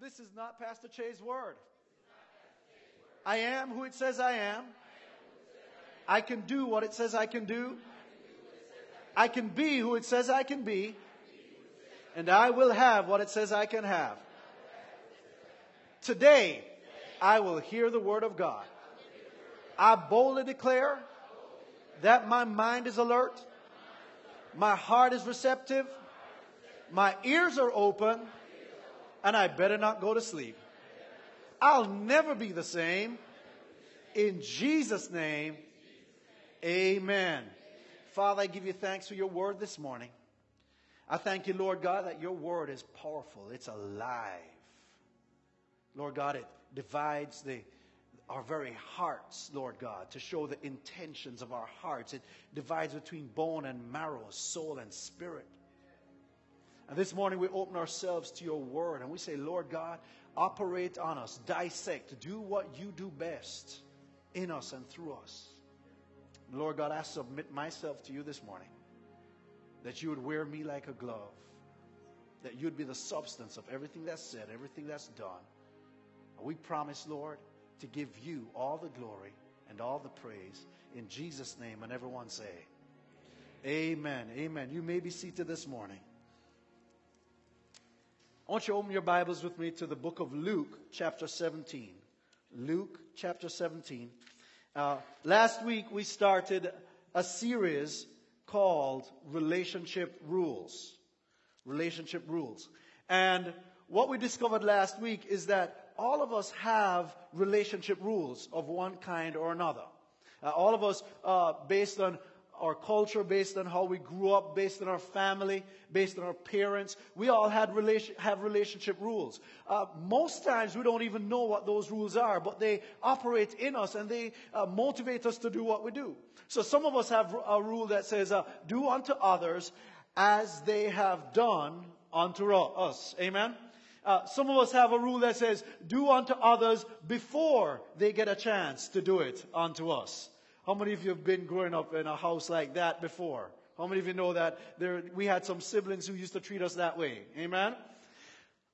This is not Pastor Che's word. I am who it says I am. I can do what it says I can do. I can be who it says I can be. And I will have what it says I can have. Today, I will hear the word of God. I boldly declare that my mind is alert, my heart is receptive, my ears are open, and I better not go to sleep. I'll never be the same. In Jesus' name, amen. Father, I give you thanks for your word this morning. I thank you, Lord God, that your word is powerful. It's alive. Lord God, it divides the, our very hearts, Lord God, to show the intentions of our hearts. It divides between bone and marrow, soul and spirit. And this morning we open ourselves to your word and we say, Lord God, operate on us, dissect, do what you do best in us and through us. Lord God, I submit myself to you this morning that you would wear me like a glove, that you'd be the substance of everything that's said, everything that's done. And we promise, Lord, to give you all the glory and all the praise in Jesus' name. And everyone say, Amen. Amen. You may be seated this morning. I want you to open your Bibles with me to the book of Luke, chapter 17. Luke, chapter 17. Uh, last week we started a series called Relationship Rules. Relationship Rules. And what we discovered last week is that all of us have relationship rules of one kind or another. Uh, all of us, uh, based on our culture, based on how we grew up, based on our family, based on our parents. We all had relation, have relationship rules. Uh, most times we don't even know what those rules are, but they operate in us and they uh, motivate us to do what we do. So some of us have a rule that says, uh, do unto others as they have done unto us. Amen? Uh, some of us have a rule that says, do unto others before they get a chance to do it unto us. How many of you have been growing up in a house like that before? How many of you know that there, we had some siblings who used to treat us that way? Amen?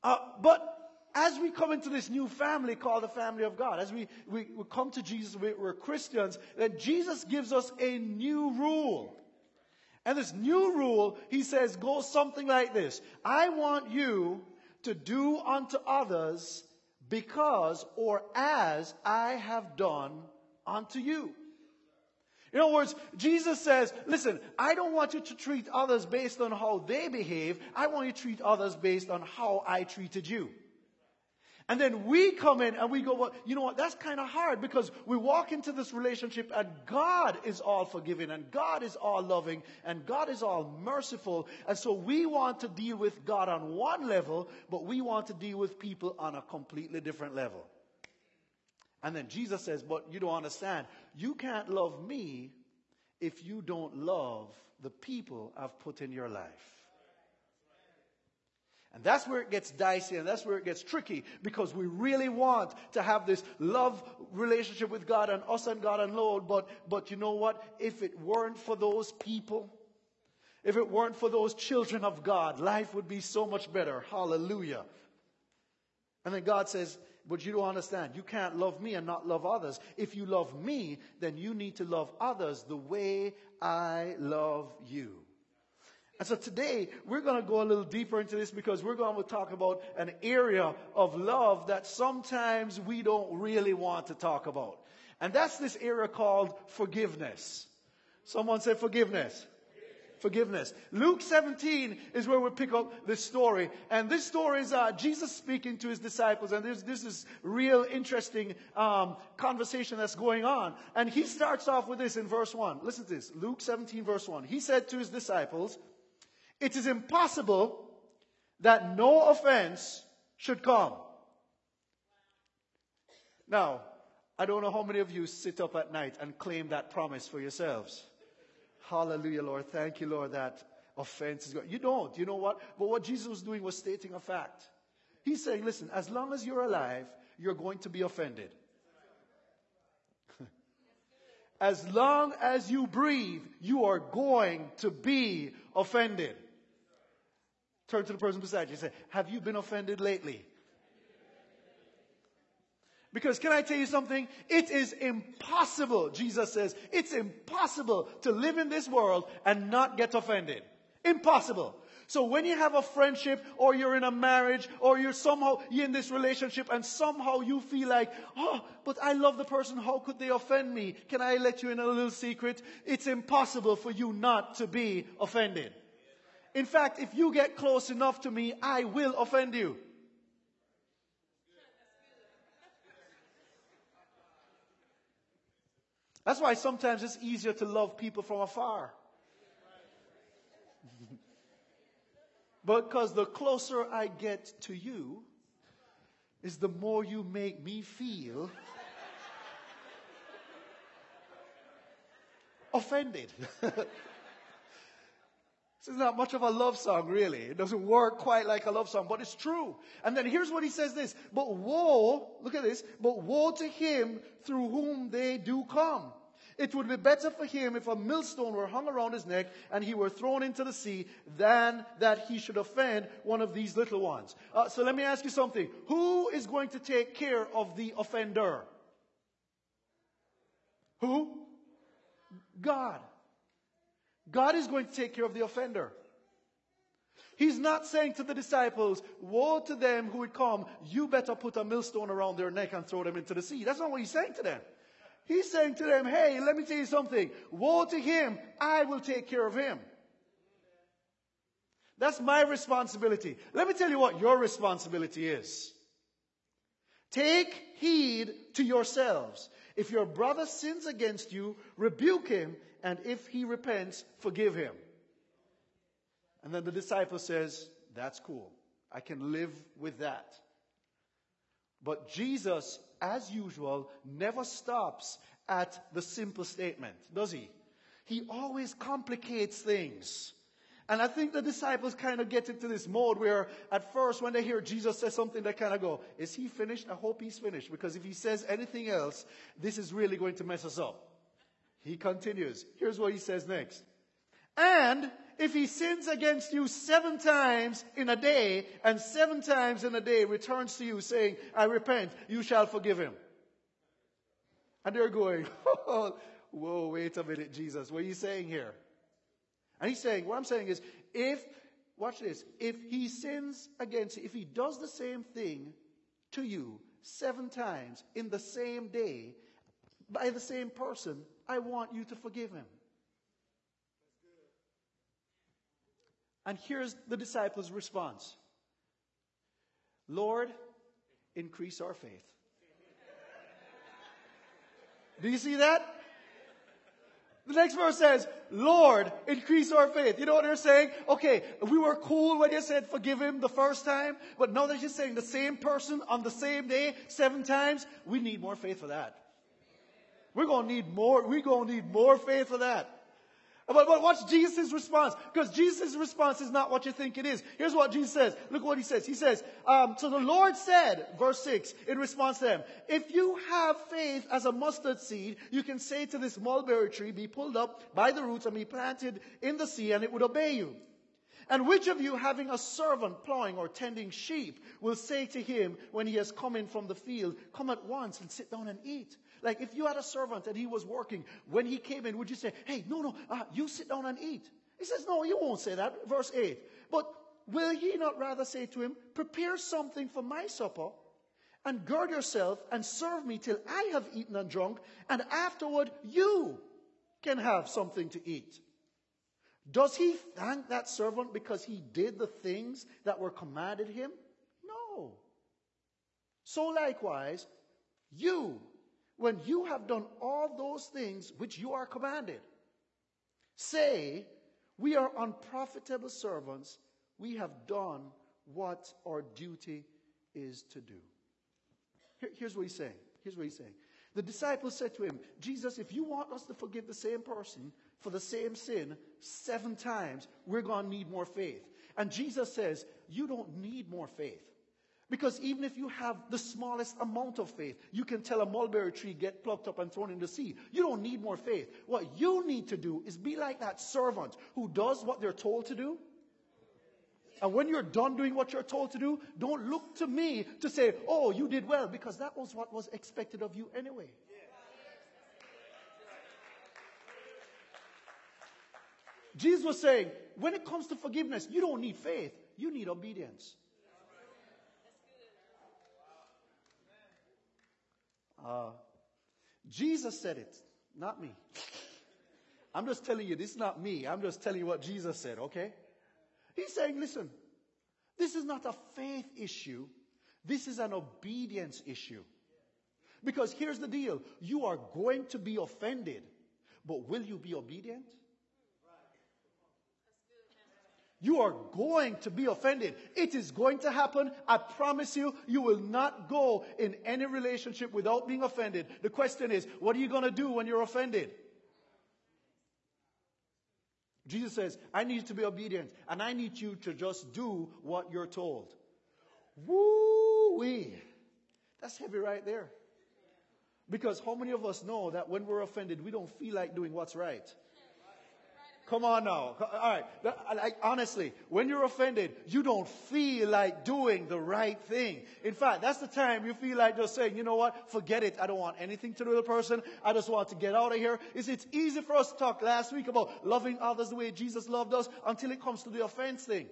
Uh, but as we come into this new family called the family of God, as we, we, we come to Jesus, we, we're Christians, then Jesus gives us a new rule. And this new rule, he says, goes something like this. I want you to do unto others because or as I have done unto you. In other words, Jesus says, listen, I don't want you to treat others based on how they behave. I want you to treat others based on how I treated you. And then we come in and we go, well, you know what? That's kind of hard because we walk into this relationship and God is all forgiving and God is all loving and God is all merciful. And so we want to deal with God on one level, but we want to deal with people on a completely different level. And then Jesus says, But you don't understand. You can't love me if you don't love the people I've put in your life. And that's where it gets dicey and that's where it gets tricky because we really want to have this love relationship with God and us and God and Lord. But, but you know what? If it weren't for those people, if it weren't for those children of God, life would be so much better. Hallelujah. And then God says, but you don't understand. You can't love me and not love others. If you love me, then you need to love others the way I love you. And so today, we're going to go a little deeper into this because we're going to talk about an area of love that sometimes we don't really want to talk about. And that's this area called forgiveness. Someone say forgiveness forgiveness. Luke 17 is where we pick up this story. And this story is uh, Jesus speaking to his disciples. And this is real interesting um, conversation that's going on. And he starts off with this in verse 1. Listen to this. Luke 17 verse 1. He said to his disciples, It is impossible that no offense should come. Now, I don't know how many of you sit up at night and claim that promise for yourselves. Hallelujah, Lord. Thank you, Lord, that offense is going. You don't. You know what? But what Jesus was doing was stating a fact. He's saying, listen, as long as you're alive, you're going to be offended. as long as you breathe, you are going to be offended. Turn to the person beside you and say, Have you been offended lately? Because can I tell you something? It is impossible, Jesus says, it's impossible to live in this world and not get offended. Impossible. So when you have a friendship or you're in a marriage or you're somehow in this relationship and somehow you feel like, oh, but I love the person. How could they offend me? Can I let you in a little secret? It's impossible for you not to be offended. In fact, if you get close enough to me, I will offend you. That's why sometimes it's easier to love people from afar. because the closer I get to you, is the more you make me feel offended. this is not much of a love song, really. It doesn't work quite like a love song, but it's true. And then here's what he says this, but woe, look at this, but woe to him through whom they do come. It would be better for him if a millstone were hung around his neck and he were thrown into the sea than that he should offend one of these little ones. Uh, so let me ask you something. Who is going to take care of the offender? Who? God. God is going to take care of the offender. He's not saying to the disciples, woe to them who would come, you better put a millstone around their neck and throw them into the sea. That's not what he's saying to them. He's saying to them, hey, let me tell you something. Woe to him. I will take care of him. That's my responsibility. Let me tell you what your responsibility is. Take heed to yourselves. If your brother sins against you, rebuke him, and if he repents, forgive him. And then the disciple says, That's cool. I can live with that. But Jesus as usual, never stops at the simple statement, does he? He always complicates things. And I think the disciples kind of get into this mode where at first when they hear Jesus say something, they kind of go, is he finished? I hope he's finished. Because if he says anything else, this is really going to mess us up. He continues. Here's what he says next. And if he sins against you seven times in a day, and seven times in a day returns to you saying, I repent, you shall forgive him. And they're going, oh, whoa, wait a minute, Jesus, what are you saying here? And he's saying, what I'm saying is, if, watch this, if he sins against you, if he does the same thing to you seven times in the same day by the same person, I want you to forgive him. And here's the disciples' response Lord, increase our faith. Do you see that? The next verse says, Lord, increase our faith. You know what they're saying? Okay, we were cool when you said forgive him the first time, but now that you're saying the same person on the same day seven times, we need more faith for that. We're gonna need more, we're gonna need more faith for that. But, but what's Jesus' response? Because Jesus' response is not what you think it is. Here's what Jesus says. Look what he says. He says, um, so the Lord said, verse 6, in response to them, if you have faith as a mustard seed, you can say to this mulberry tree, be pulled up by the roots and be planted in the sea, and it would obey you. And which of you, having a servant plowing or tending sheep, will say to him when he has come in from the field, Come at once and sit down and eat? Like if you had a servant and he was working, when he came in, would you say, Hey, no, no, uh, you sit down and eat? He says, No, you won't say that. Verse 8. But will ye not rather say to him, Prepare something for my supper, and gird yourself and serve me till I have eaten and drunk, and afterward you can have something to eat? Does he thank that servant because he did the things that were commanded him? No. So likewise, you, when you have done all those things which you are commanded, say, We are unprofitable servants. We have done what our duty is to do. Here, here's what he's saying. Here's what he's saying. The disciples said to him, Jesus, if you want us to forgive the same person for the same sin seven times, we're going to need more faith. And Jesus says, You don't need more faith. Because even if you have the smallest amount of faith, you can tell a mulberry tree get plucked up and thrown in the sea. You don't need more faith. What you need to do is be like that servant who does what they're told to do And when you're done doing what you're told to do, don't look to me to say, oh, you did well, because that was what was expected of you anyway. Jesus was saying, when it comes to forgiveness, you don't need faith, you need obedience. Uh, Jesus said it, not me. I'm just telling you, this is not me. I'm just telling you what Jesus said, okay? He's saying, listen, this is not a faith issue. This is an obedience issue. Because here's the deal. You are going to be offended, but will you be obedient? You are going to be offended. It is going to happen. I promise you, you will not go in any relationship without being offended. The question is, what are you going to do when you're offended? Jesus says, I need to be obedient, and I need you to just do what you're told. Woo wee. That's heavy right there. Because how many of us know that when we're offended, we don't feel like doing what's right? Come on now. All right. Like, honestly, when you're offended, you don't feel like doing the right thing. In fact, that's the time you feel like just saying, you know what? Forget it. I don't want anything to do with the person. I just want to get out of here. It's, it's easy for us to talk last week about loving others the way Jesus loved us until it comes to the offense thing.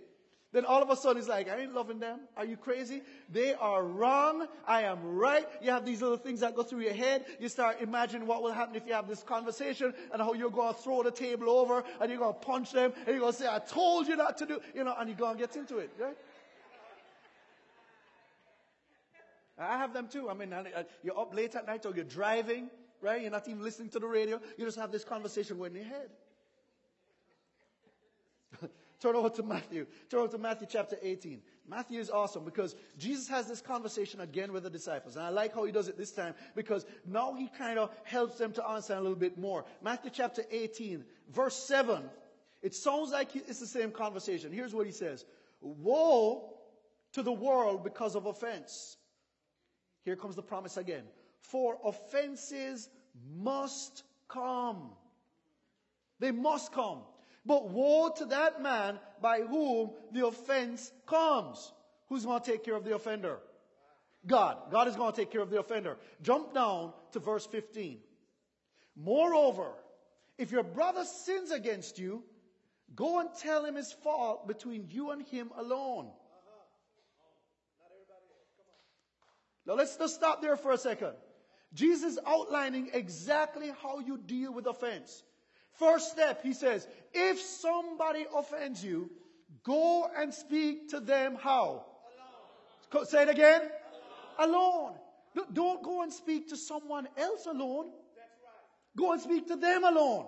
Then all of a sudden it's like, I ain't loving them. Are you crazy? They are wrong. I am right. You have these little things that go through your head. You start imagining what will happen if you have this conversation and how you're going to throw the table over and you're going to punch them and you're going to say, I told you not to do, you know, and you go and get into it, right? I have them too. I mean, uh, you're up late at night or you're driving, right? You're not even listening to the radio. You just have this conversation going in your head. Turn over to Matthew. Turn over to Matthew chapter 18. Matthew is awesome because Jesus has this conversation again with the disciples. And I like how he does it this time because now he kind of helps them to understand a little bit more. Matthew chapter 18, verse 7. It sounds like it's the same conversation. Here's what he says. Woe to the world because of offense. Here comes the promise again. For offenses must come. They must come. But woe to that man by whom the offense comes. Who's going to take care of the offender? God. God is going to take care of the offender. Jump down to verse 15. Moreover, if your brother sins against you, go and tell him his fault between you and him alone. Now let's just stop there for a second. Jesus outlining exactly how you deal with offense. First step, he says, if somebody offends you, go and speak to them how? Alone. Say it again. Alone. alone. Don't go and speak to someone else alone. Right. Go and speak to them alone.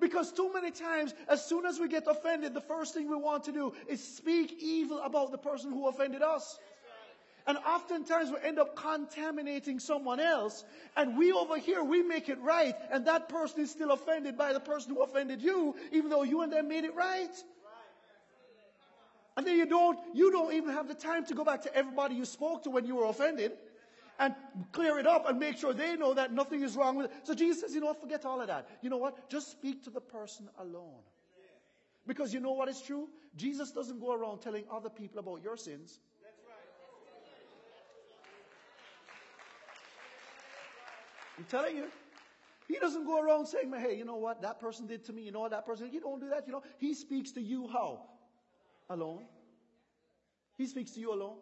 Because too many times, as soon as we get offended, the first thing we want to do is speak evil about the person who offended us. And oftentimes we end up contaminating someone else. And we over here, we make it right. And that person is still offended by the person who offended you, even though you and them made it right. And then you don't, you don't even have the time to go back to everybody you spoke to when you were offended and clear it up and make sure they know that nothing is wrong with it. So Jesus says, you know what, forget all of that. You know what? Just speak to the person alone. Because you know what is true? Jesus doesn't go around telling other people about your sins. I'm telling you. He doesn't go around saying, hey, you know what that person did to me, you know what that person, You don't do that, you know. He speaks to you how? Alone. He speaks to you alone.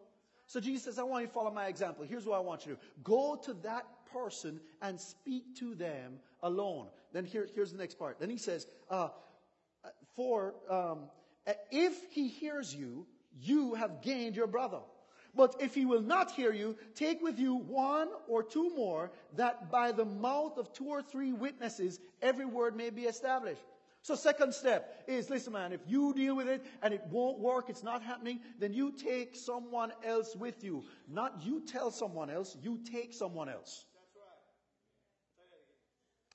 So Jesus says, I want you to follow my example. Here's what I want you to do. Go to that person and speak to them alone. Then here, here's the next part. Then he says, uh, for um, if he hears you, you have gained your brother. But if he will not hear you, take with you one or two more, that by the mouth of two or three witnesses every word may be established. So second step is, listen man, if you deal with it and it won't work, it's not happening, then you take someone else with you. Not you tell someone else, you take someone else.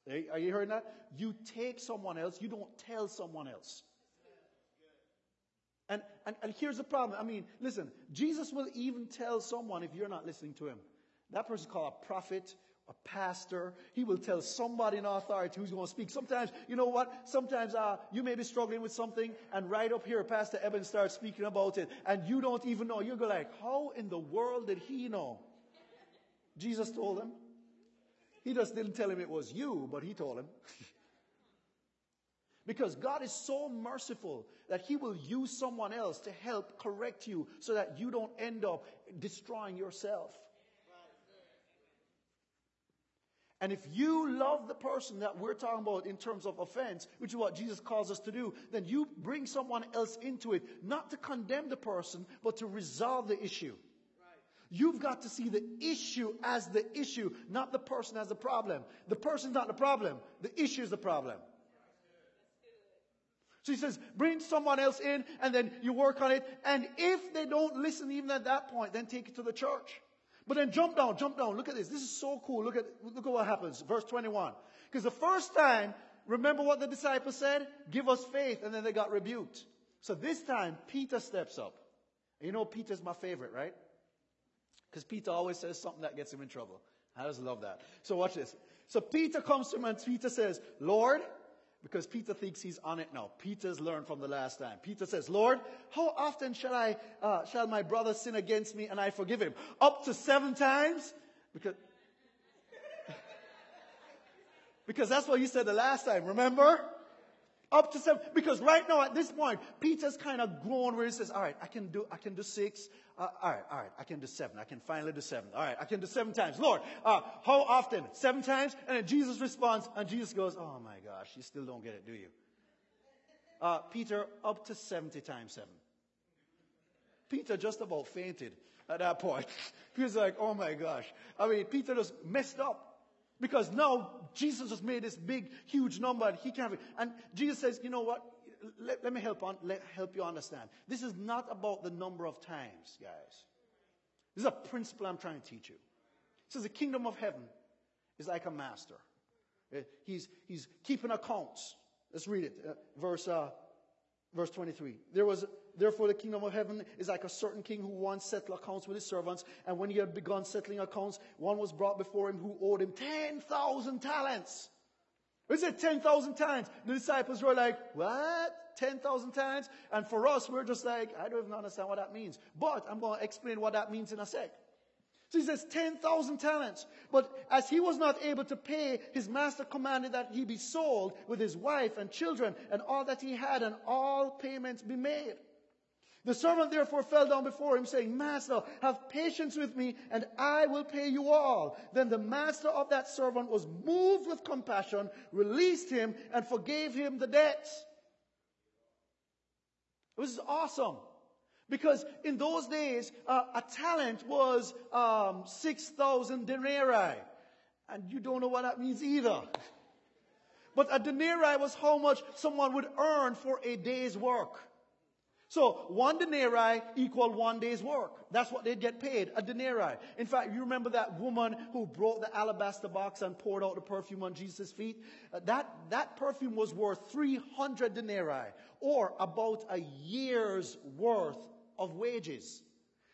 That's right. Are you hearing that? You take someone else, you don't tell someone else. And, and, and here's the problem. I mean, listen, Jesus will even tell someone if you're not listening to him. That person called a prophet a pastor. He will tell somebody in authority who's going to speak. Sometimes, you know what? Sometimes uh, you may be struggling with something, and right up here, Pastor Eben starts speaking about it, and you don't even know. You go like, how in the world did he know? Jesus told him. He just didn't tell him it was you, but he told him. because God is so merciful that He will use someone else to help correct you so that you don't end up destroying yourself. And if you love the person that we're talking about in terms of offense, which is what Jesus calls us to do, then you bring someone else into it, not to condemn the person, but to resolve the issue. You've got to see the issue as the issue, not the person as the problem. The person's not the problem. The issue is the problem. So he says, bring someone else in and then you work on it. And if they don't listen even at that point, then take it to the church. But then jump down, jump down. Look at this. This is so cool. Look at, look at what happens. Verse 21. Because the first time, remember what the disciples said? Give us faith. And then they got rebuked. So this time, Peter steps up. And you know, Peter's my favorite, right? Because Peter always says something that gets him in trouble. I just love that. So watch this. So Peter comes to him and Peter says, Lord, because Peter thinks he's on it now. Peter's learned from the last time. Peter says, Lord, how often shall I, uh, shall my brother sin against me and I forgive him? Up to seven times? Because, because that's what you said the last time, remember? Up to seven. Because right now at this point, Peter's kind of grown where he says, all right, I can do, I can do six. Uh, all right, all right, I can do seven. I can finally do seven. All right, I can do seven times. Lord, uh, how often? Seven times? And then Jesus responds, and Jesus goes, oh my gosh, you still don't get it, do you? Uh, Peter, up to 70 times seven. Peter just about fainted at that point. He was like, oh my gosh. I mean, Peter just messed up. Because now Jesus has made this big, huge number and he can't. And Jesus says, you know what? Let, let me help, on, let, help you understand. This is not about the number of times, guys. This is a principle I'm trying to teach you. It says the kingdom of heaven is like a master. Uh, he's, he's keeping accounts. Let's read it. Uh, verse, uh, verse 23. There was Therefore, the kingdom of heaven is like a certain king who once settled accounts with his servants. And when he had begun settling accounts, one was brought before him who owed him 10,000 talents. Is said 10,000 talents? The disciples were like, what? 10,000 talents? And for us, we're just like, I don't even understand what that means. But I'm going to explain what that means in a sec. So he says 10,000 talents. But as he was not able to pay, his master commanded that he be sold with his wife and children and all that he had and all payments be made. The servant therefore fell down before him, saying, Master, have patience with me, and I will pay you all. Then the master of that servant was moved with compassion, released him, and forgave him the debt. This is awesome. Because in those days, uh, a talent was um, 6,000 denarii. And you don't know what that means either. But a denarii was how much someone would earn for a day's work. So one denarii equal one day's work. That's what they'd get paid, a denarii. In fact, you remember that woman who brought the alabaster box and poured out the perfume on Jesus' feet? Uh, that, that perfume was worth 300 denarii, or about a year's worth of wages.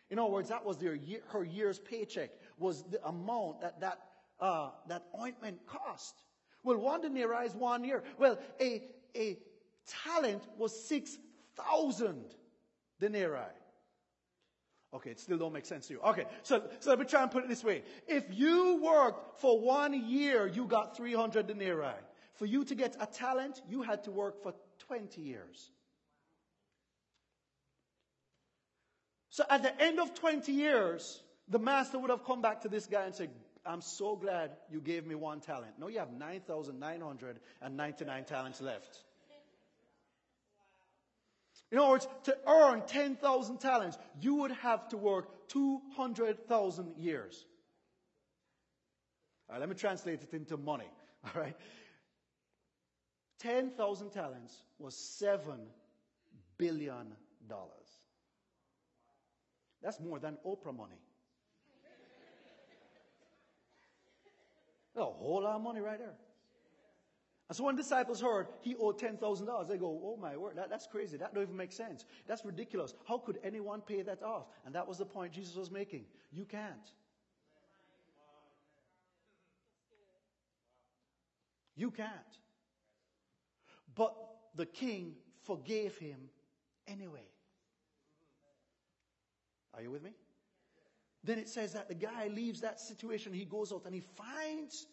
In other words, that was their her year's paycheck, was the amount that that, uh, that ointment cost. Well, one denarii is one year. Well, a, a talent was six thousand denarii. Okay, it still don't make sense to you. Okay, so, so let me try and put it this way. If you worked for one year, you got 300 denarii. For you to get a talent, you had to work for 20 years. So at the end of 20 years, the master would have come back to this guy and said, I'm so glad you gave me one talent. No, you have 9,999 talents left. In other words, to earn 10,000 talents, you would have to work 200,000 years. All right, let me translate it into money. All right. 10,000 talents was $7 billion. That's more than Oprah money. That's a whole lot of money right there. And so when disciples heard he owed $10,000, they go, oh my word, that, that's crazy. That don't even make sense. That's ridiculous. How could anyone pay that off? And that was the point Jesus was making. You can't. You can't. But the king forgave him anyway. Are you with me? Then it says that the guy leaves that situation, he goes out and he finds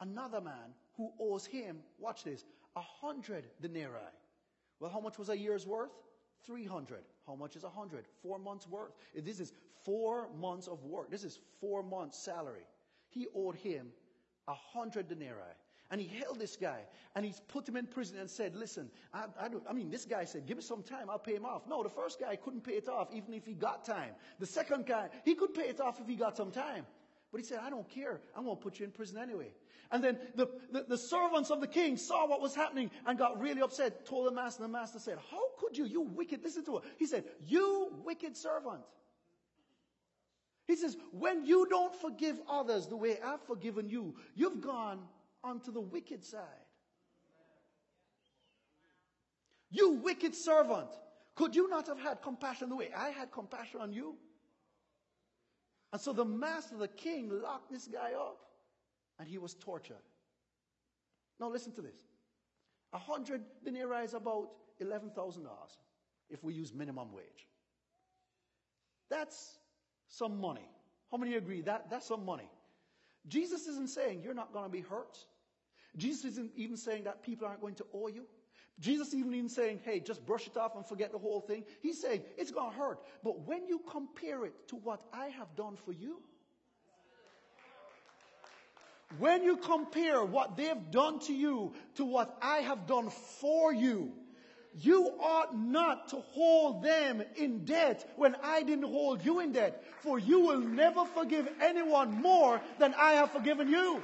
another man who owes him, watch this, a hundred denarii. Well, how much was a year's worth? 300. How much is a hundred? Four months worth. This is four months of work. This is four months salary. He owed him a hundred denarii. And he held this guy and he's put him in prison and said, listen, I, I, I, mean, this guy said, give me some time, I'll pay him off. No, the first guy couldn't pay it off even if he got time. The second guy, he could pay it off if he got some time. But he said, I don't care. I'm going to put you in prison anyway. And then the, the, the, servants of the king saw what was happening and got really upset, told the master, and the master said, how could you, you wicked, listen to it. He said, you wicked servant. He says, when you don't forgive others the way I've forgiven you, you've gone onto the wicked side. You wicked servant, could you not have had compassion the way I had compassion on you? And so the master, the king, locked this guy up and he was tortured. Now listen to this. A hundred denarii is about $11,000 if we use minimum wage. That's some money. How many agree that that's some money? Jesus isn't saying you're not going to be hurt. Jesus isn't even saying that people aren't going to owe you. Jesus even even saying, hey, just brush it off and forget the whole thing. He's saying it's going to hurt. But when you compare it to what I have done for you, when you compare what they've done to you to what I have done for you, you ought not to hold them in debt when I didn't hold you in debt. For you will never forgive anyone more than I have forgiven you.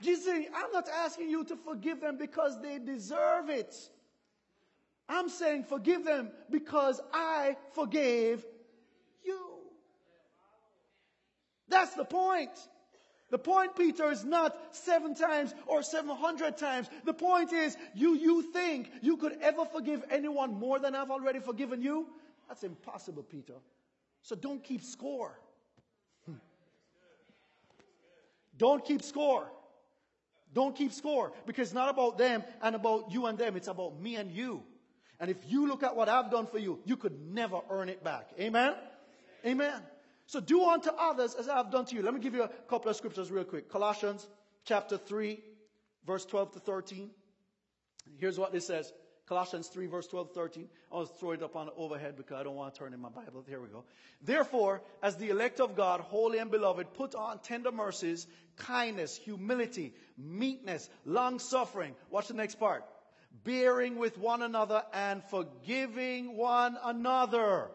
Jesus I'm not asking you to forgive them because they deserve it. I'm saying forgive them because I forgave you. That's the point. The point, Peter, is not seven times or 700 times. The point is, you, you think you could ever forgive anyone more than I've already forgiven you? That's impossible, Peter. So don't keep score. Hmm. Don't keep score. Don't keep score because it's not about them and about you and them. It's about me and you. And if you look at what I've done for you, you could never earn it back. Amen? Amen. So do unto others as I've done to you. Let me give you a couple of scriptures real quick. Colossians chapter 3, verse 12 to 13. Here's what this says. Colossians 3, verse 12, 13. I'll throw it up on the overhead because I don't want to turn in my Bible. Here we go. Therefore, as the elect of God, holy and beloved, put on tender mercies, kindness, humility, meekness, long suffering. Watch the next part. Bearing with one another and forgiving one another.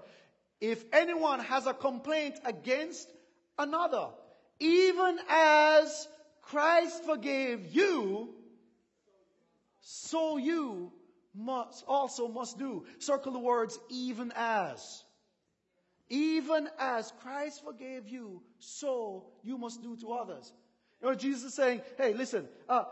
If anyone has a complaint against another, even as Christ forgave you, so you must also must do. Circle the words even as. Even as Christ forgave you, so you must do to others. You know, Jesus is saying, hey, listen, uh,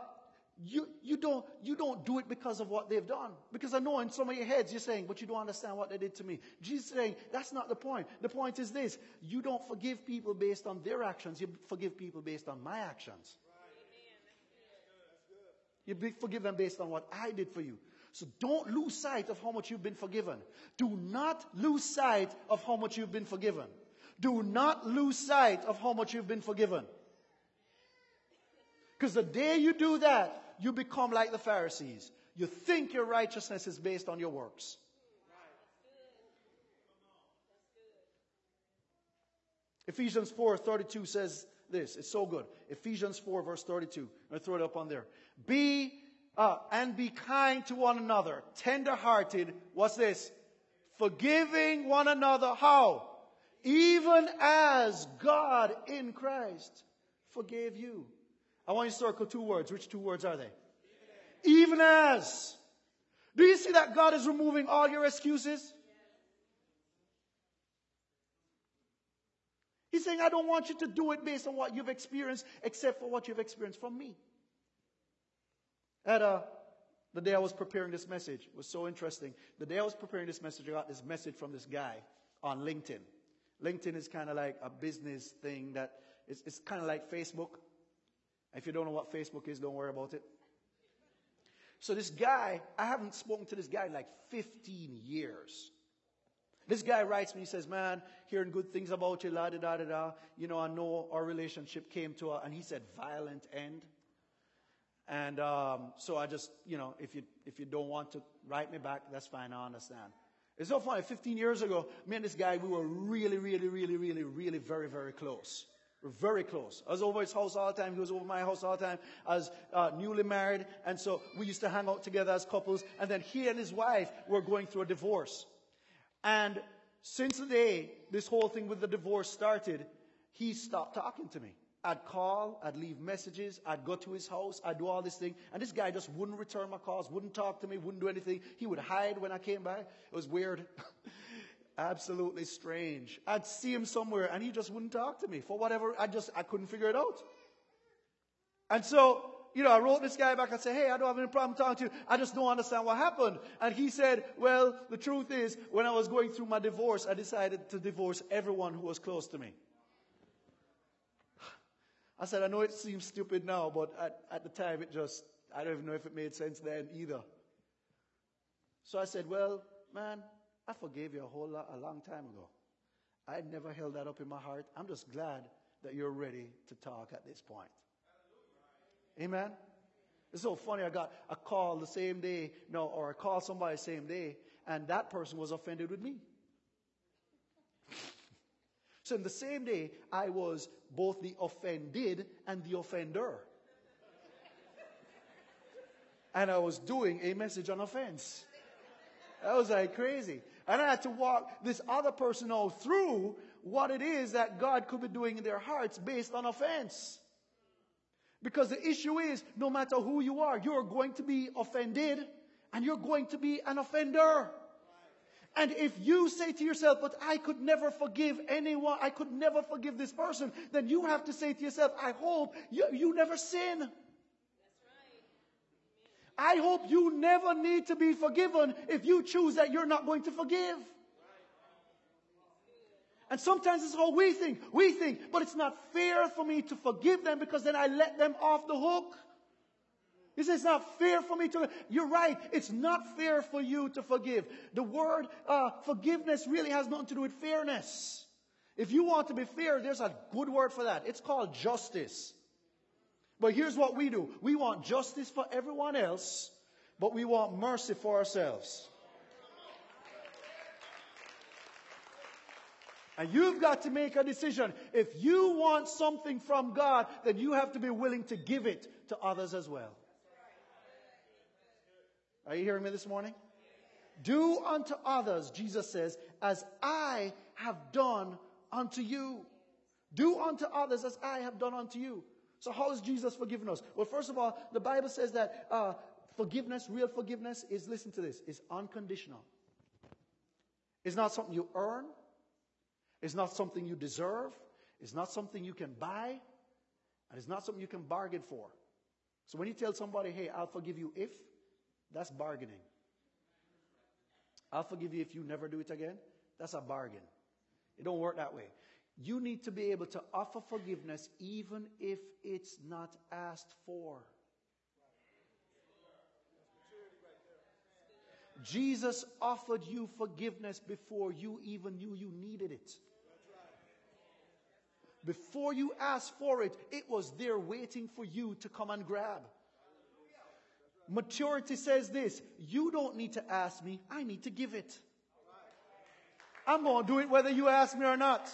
you, you, don't, you don't do it because of what they've done. Because I know in some of your heads you're saying, but you don't understand what they did to me. Jesus is saying, that's not the point. The point is this. You don't forgive people based on their actions. You forgive people based on my actions. You forgive them based on what I did for you. So don't lose sight of how much you've been forgiven. Do not lose sight of how much you've been forgiven. Do not lose sight of how much you've been forgiven. Because the day you do that, you become like the Pharisees. You think your righteousness is based on your works. Ephesians 4:32 says this. It's so good. Ephesians 4 verse 32. I'm throw it up on there. Be uh, and be kind to one another, tender-hearted. What's this? Forgiving one another. How? Even as God in Christ forgave you. I want you to circle two words. Which two words are they? Even as. Do you see that God is removing all your excuses? He's saying, I don't want you to do it based on what you've experienced, except for what you've experienced from me. At uh, the day I was preparing this message was so interesting. The day I was preparing this message, I got this message from this guy on LinkedIn. LinkedIn is kind of like a business thing that it's, it's kind of like Facebook. If you don't know what Facebook is, don't worry about it. So this guy, I haven't spoken to this guy in like 15 years. This guy writes me, he says, man, hearing good things about you, la da da da da. You know, I know our relationship came to a, and he said, violent end. And um, so I just, you know, if you, if you don't want to write me back, that's fine, I understand. It's so funny, 15 years ago, me and this guy, we were really, really, really, really, really very, very close. We're very close. I was over his house all the time. He was over my house all the time. I was uh, newly married. And so we used to hang out together as couples. And then he and his wife were going through a divorce. And since the day this whole thing with the divorce started, he stopped talking to me. I'd call, I'd leave messages, I'd go to his house, I'd do all this thing, and this guy just wouldn't return my calls, wouldn't talk to me, wouldn't do anything. He would hide when I came by. It was weird. Absolutely strange. I'd see him somewhere and he just wouldn't talk to me for whatever, I just, I couldn't figure it out. And so, you know, I wrote this guy back and said, hey, I don't have any problem talking to you. I just don't understand what happened. And he said, well, the truth is, when I was going through my divorce, I decided to divorce everyone who was close to me. I said, I know it seems stupid now, but at, at the time it just, I don't even know if it made sense then either. So I said, well, man, I forgave you a whole lot, a long time ago. I never held that up in my heart. I'm just glad that you're ready to talk at this point. Amen. It's so funny. I got a call the same day, no, or I called somebody the same day, and that person was offended with me. So in the same day, I was both the offended and the offender. and I was doing a message on offense. That was like crazy. And I had to walk this other person all through what it is that God could be doing in their hearts based on offense. Because the issue is, no matter who you are, you're going to be offended and you're going to be an offender. And if you say to yourself, but I could never forgive anyone, I could never forgive this person, then you have to say to yourself, I hope you, you never sin. I hope you never need to be forgiven if you choose that you're not going to forgive. And sometimes it's how we think. We think, but it's not fair for me to forgive them because then I let them off the hook. He says, it's not fair for me to. You're right. It's not fair for you to forgive. The word uh, forgiveness really has nothing to do with fairness. If you want to be fair, there's a good word for that. It's called justice. But here's what we do we want justice for everyone else, but we want mercy for ourselves. And you've got to make a decision. If you want something from God, then you have to be willing to give it to others as well. Are you hearing me this morning? Do unto others, Jesus says, as I have done unto you. Do unto others as I have done unto you. So, how is Jesus forgiven us? Well, first of all, the Bible says that uh, forgiveness, real forgiveness, is listen to this, is unconditional. It's not something you earn, it's not something you deserve, it's not something you can buy, and it's not something you can bargain for. So, when you tell somebody, hey, I'll forgive you if, that's bargaining. I'll forgive you if you never do it again. That's a bargain. It don't work that way. You need to be able to offer forgiveness even if it's not asked for. Jesus offered you forgiveness before you even knew you needed it. Before you asked for it, it was there waiting for you to come and grab. Maturity says this you don't need to ask me, I need to give it. I'm going to do it whether you ask me or not.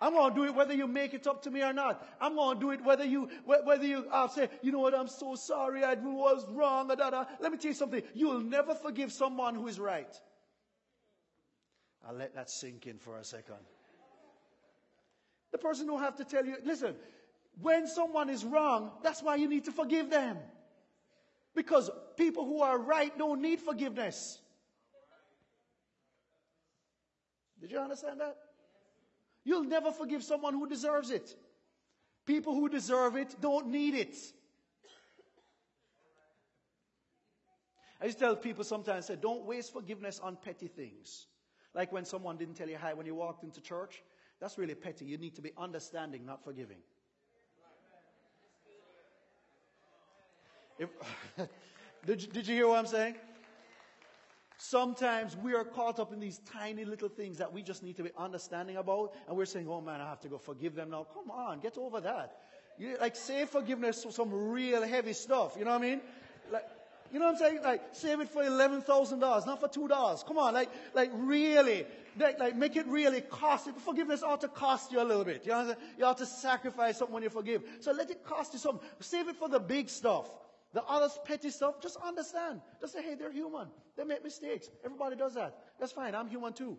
I'm going to do it whether you make it up to me or not. I'm going to do it whether you, whether you uh, say, you know what, I'm so sorry, I was wrong. Da, da. Let me tell you something. You'll never forgive someone who is right. I'll let that sink in for a second. The person will have to tell you, listen, when someone is wrong, that's why you need to forgive them. Because people who are right don't need forgiveness. Did you understand that? You'll never forgive someone who deserves it. People who deserve it don't need it. I used to tell people sometimes, say, don't waste forgiveness on petty things. Like when someone didn't tell you hi when you walked into church, That's really petty. You need to be understanding, not forgiving. If, did, you, did you hear what I'm saying? Sometimes we are caught up in these tiny little things that we just need to be understanding about, and we're saying, oh man, I have to go forgive them now. Come on, get over that. You, like, save forgiveness for some real heavy stuff. You know what I mean? Like, you know what I'm saying? Like, save it for $11,000, not for $2. Come on, like, like really. Like, like, make it really cost. Forgiveness ought to cost you a little bit. You, know what I'm saying? you ought to sacrifice something when you forgive. So let it cost you something. Save it for the big stuff. The others petty stuff, just understand. Just say, hey, they're human. They make mistakes. Everybody does that. That's fine. I'm human too.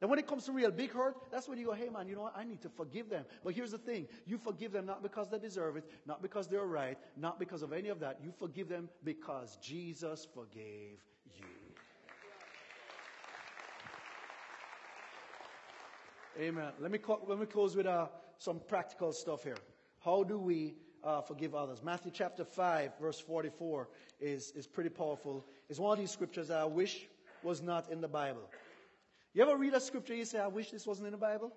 And when it comes to real big hurt, that's when you go, hey man, you know what? I need to forgive them. But here's the thing. You forgive them not because they deserve it, not because they're right, not because of any of that. You forgive them because Jesus forgave you. Amen. Let me, let me close with uh, some practical stuff here. How do we uh, forgive others. Matthew chapter 5, verse 44 is, is pretty powerful. It's one of these scriptures that I wish was not in the Bible. You ever read a scripture you say, I wish this wasn't in the Bible?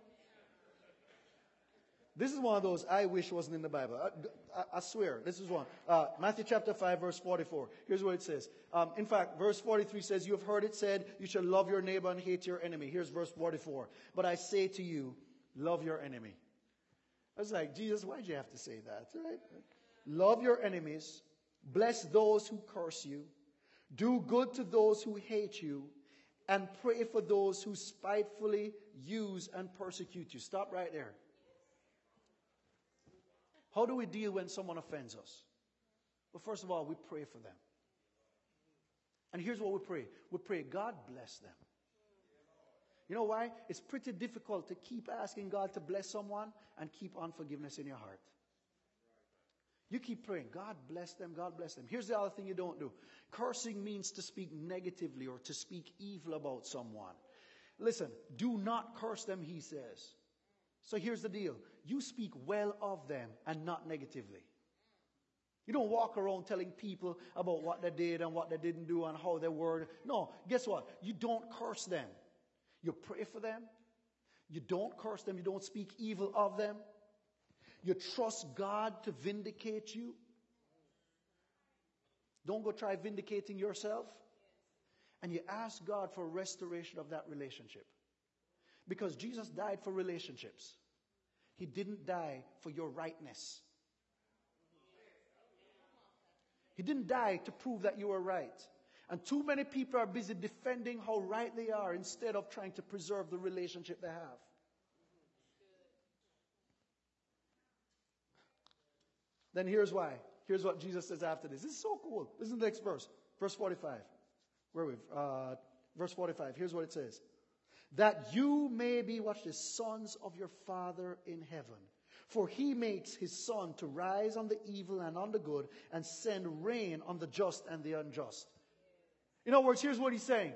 This is one of those I wish wasn't in the Bible. I, I, I swear, this is one. Uh, Matthew chapter 5, verse 44. Here's what it says. Um, in fact, verse 43 says, You have heard it said, You shall love your neighbor and hate your enemy. Here's verse 44. But I say to you, love your enemy. I was like, Jesus, why'd you have to say that? Right? Love your enemies, bless those who curse you, do good to those who hate you, and pray for those who spitefully use and persecute you. Stop right there. How do we deal when someone offends us? Well, first of all, we pray for them. And here's what we pray we pray, God bless them. You know why? It's pretty difficult to keep asking God to bless someone and keep unforgiveness in your heart. You keep praying, God bless them, God bless them. Here's the other thing you don't do cursing means to speak negatively or to speak evil about someone. Listen, do not curse them, he says. So here's the deal you speak well of them and not negatively. You don't walk around telling people about what they did and what they didn't do and how they were. No, guess what? You don't curse them. You pray for them. You don't curse them. You don't speak evil of them. You trust God to vindicate you. Don't go try vindicating yourself. And you ask God for restoration of that relationship. Because Jesus died for relationships. He didn't die for your rightness. He didn't die to prove that you were right. And too many people are busy defending how right they are instead of trying to preserve the relationship they have. Then here's why. Here's what Jesus says after this. This is so cool. Listen to the next verse. Verse 45. Where we? Uh, verse 45. Here's what it says. That you may be, watch this, sons of your Father in heaven. For he makes his sun to rise on the evil and on the good and send rain on the just and the unjust. In other words, here's what he's saying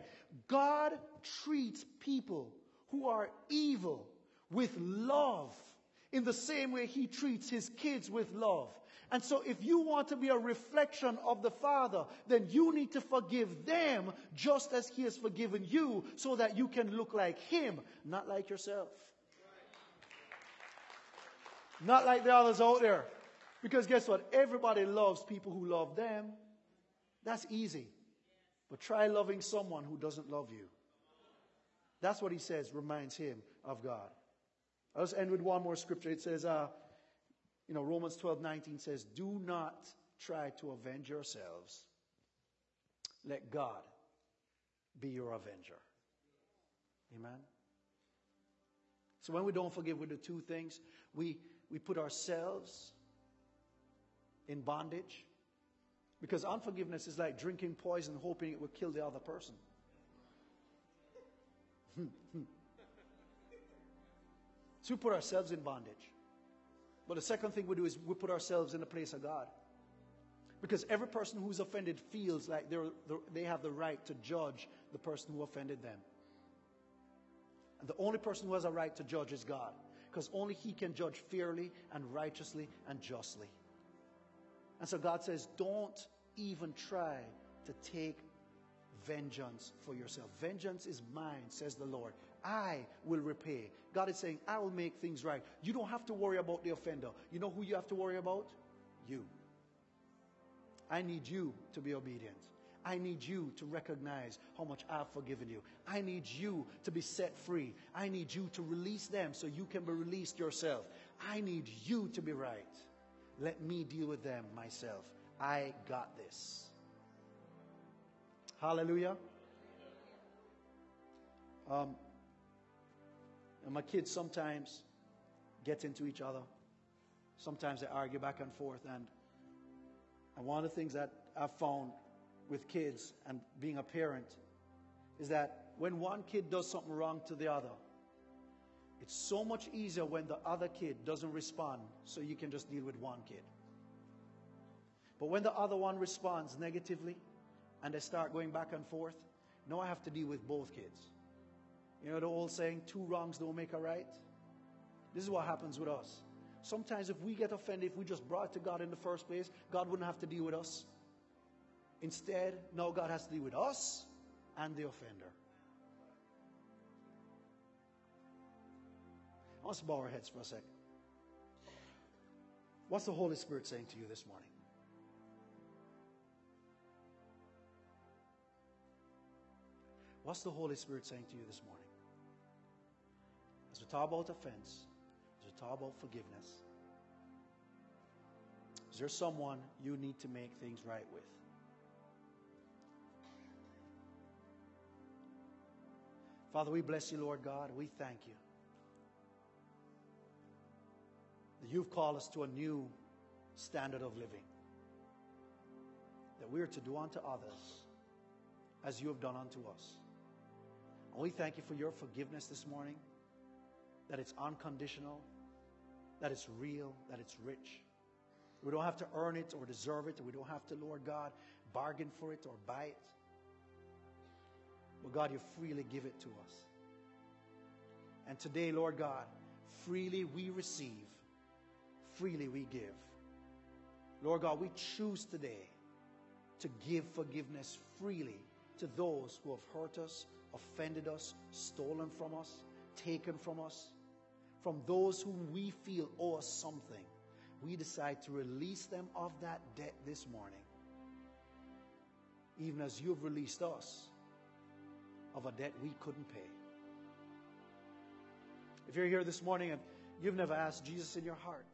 God treats people who are evil with love in the same way he treats his kids with love. And so, if you want to be a reflection of the Father, then you need to forgive them just as He has forgiven you so that you can look like Him, not like yourself. Not like the others out there. Because guess what? Everybody loves people who love them. That's easy. But try loving someone who doesn't love you. That's what he says reminds him of God. I'll just end with one more scripture. It says, uh, you know, Romans 12 19 says, Do not try to avenge yourselves. Let God be your avenger. Amen. So when we don't forgive, we do two things. We, we put ourselves in bondage because unforgiveness is like drinking poison hoping it will kill the other person. so we put ourselves in bondage. But the second thing we do is we put ourselves in the place of God. Because every person who's offended feels like they're, they have the right to judge the person who offended them. And the only person who has a right to judge is God. Because only He can judge fairly and righteously and justly. And so God says, don't even try to take vengeance for yourself. Vengeance is mine, says the Lord. I will repay. God is saying, I will make things right. You don't have to worry about the offender. You know who you have to worry about? You. I need you to be obedient. I need you to recognize how much I've forgiven you. I need you to be set free. I need you to release them so you can be released yourself. I need you to be right. Let me deal with them myself. I got this. Hallelujah. Um, and my kids sometimes get into each other. Sometimes they argue back and forth. And, and one of the things that I've found with kids and being a parent is that when one kid does something wrong to the other, it's so much easier when the other kid doesn't respond, so you can just deal with one kid. But when the other one responds negatively and they start going back and forth, now I have to deal with both kids. You know the old saying, two wrongs don't make a right? This is what happens with us. Sometimes if we get offended, if we just brought it to God in the first place, God wouldn't have to deal with us. Instead, now God has to deal with us and the offender. Let's bow our heads for a second. What's the Holy Spirit saying to you this morning? What's the Holy Spirit saying to you this morning? As we talk about offense, as we talk about forgiveness, is there someone you need to make things right with? Father, we bless you, Lord God. We thank you that you've called us to a new standard of living, that we are to do unto others as you have done unto us. And we thank you for your forgiveness this morning, that it's unconditional, that it's real, that it's rich. We don't have to earn it or deserve it. We don't have to, Lord God, bargain for it or buy it. But God, you freely give it to us. And today, Lord God, freely we receive, freely we give. Lord God, we choose today to give forgiveness freely to those who have hurt us, offended us, stolen from us, taken from us, from those whom we feel owe us something, we decide to release them of that debt this morning, even as you have released us of a debt we couldn't pay. If you're here this morning and you've never asked Jesus in your heart,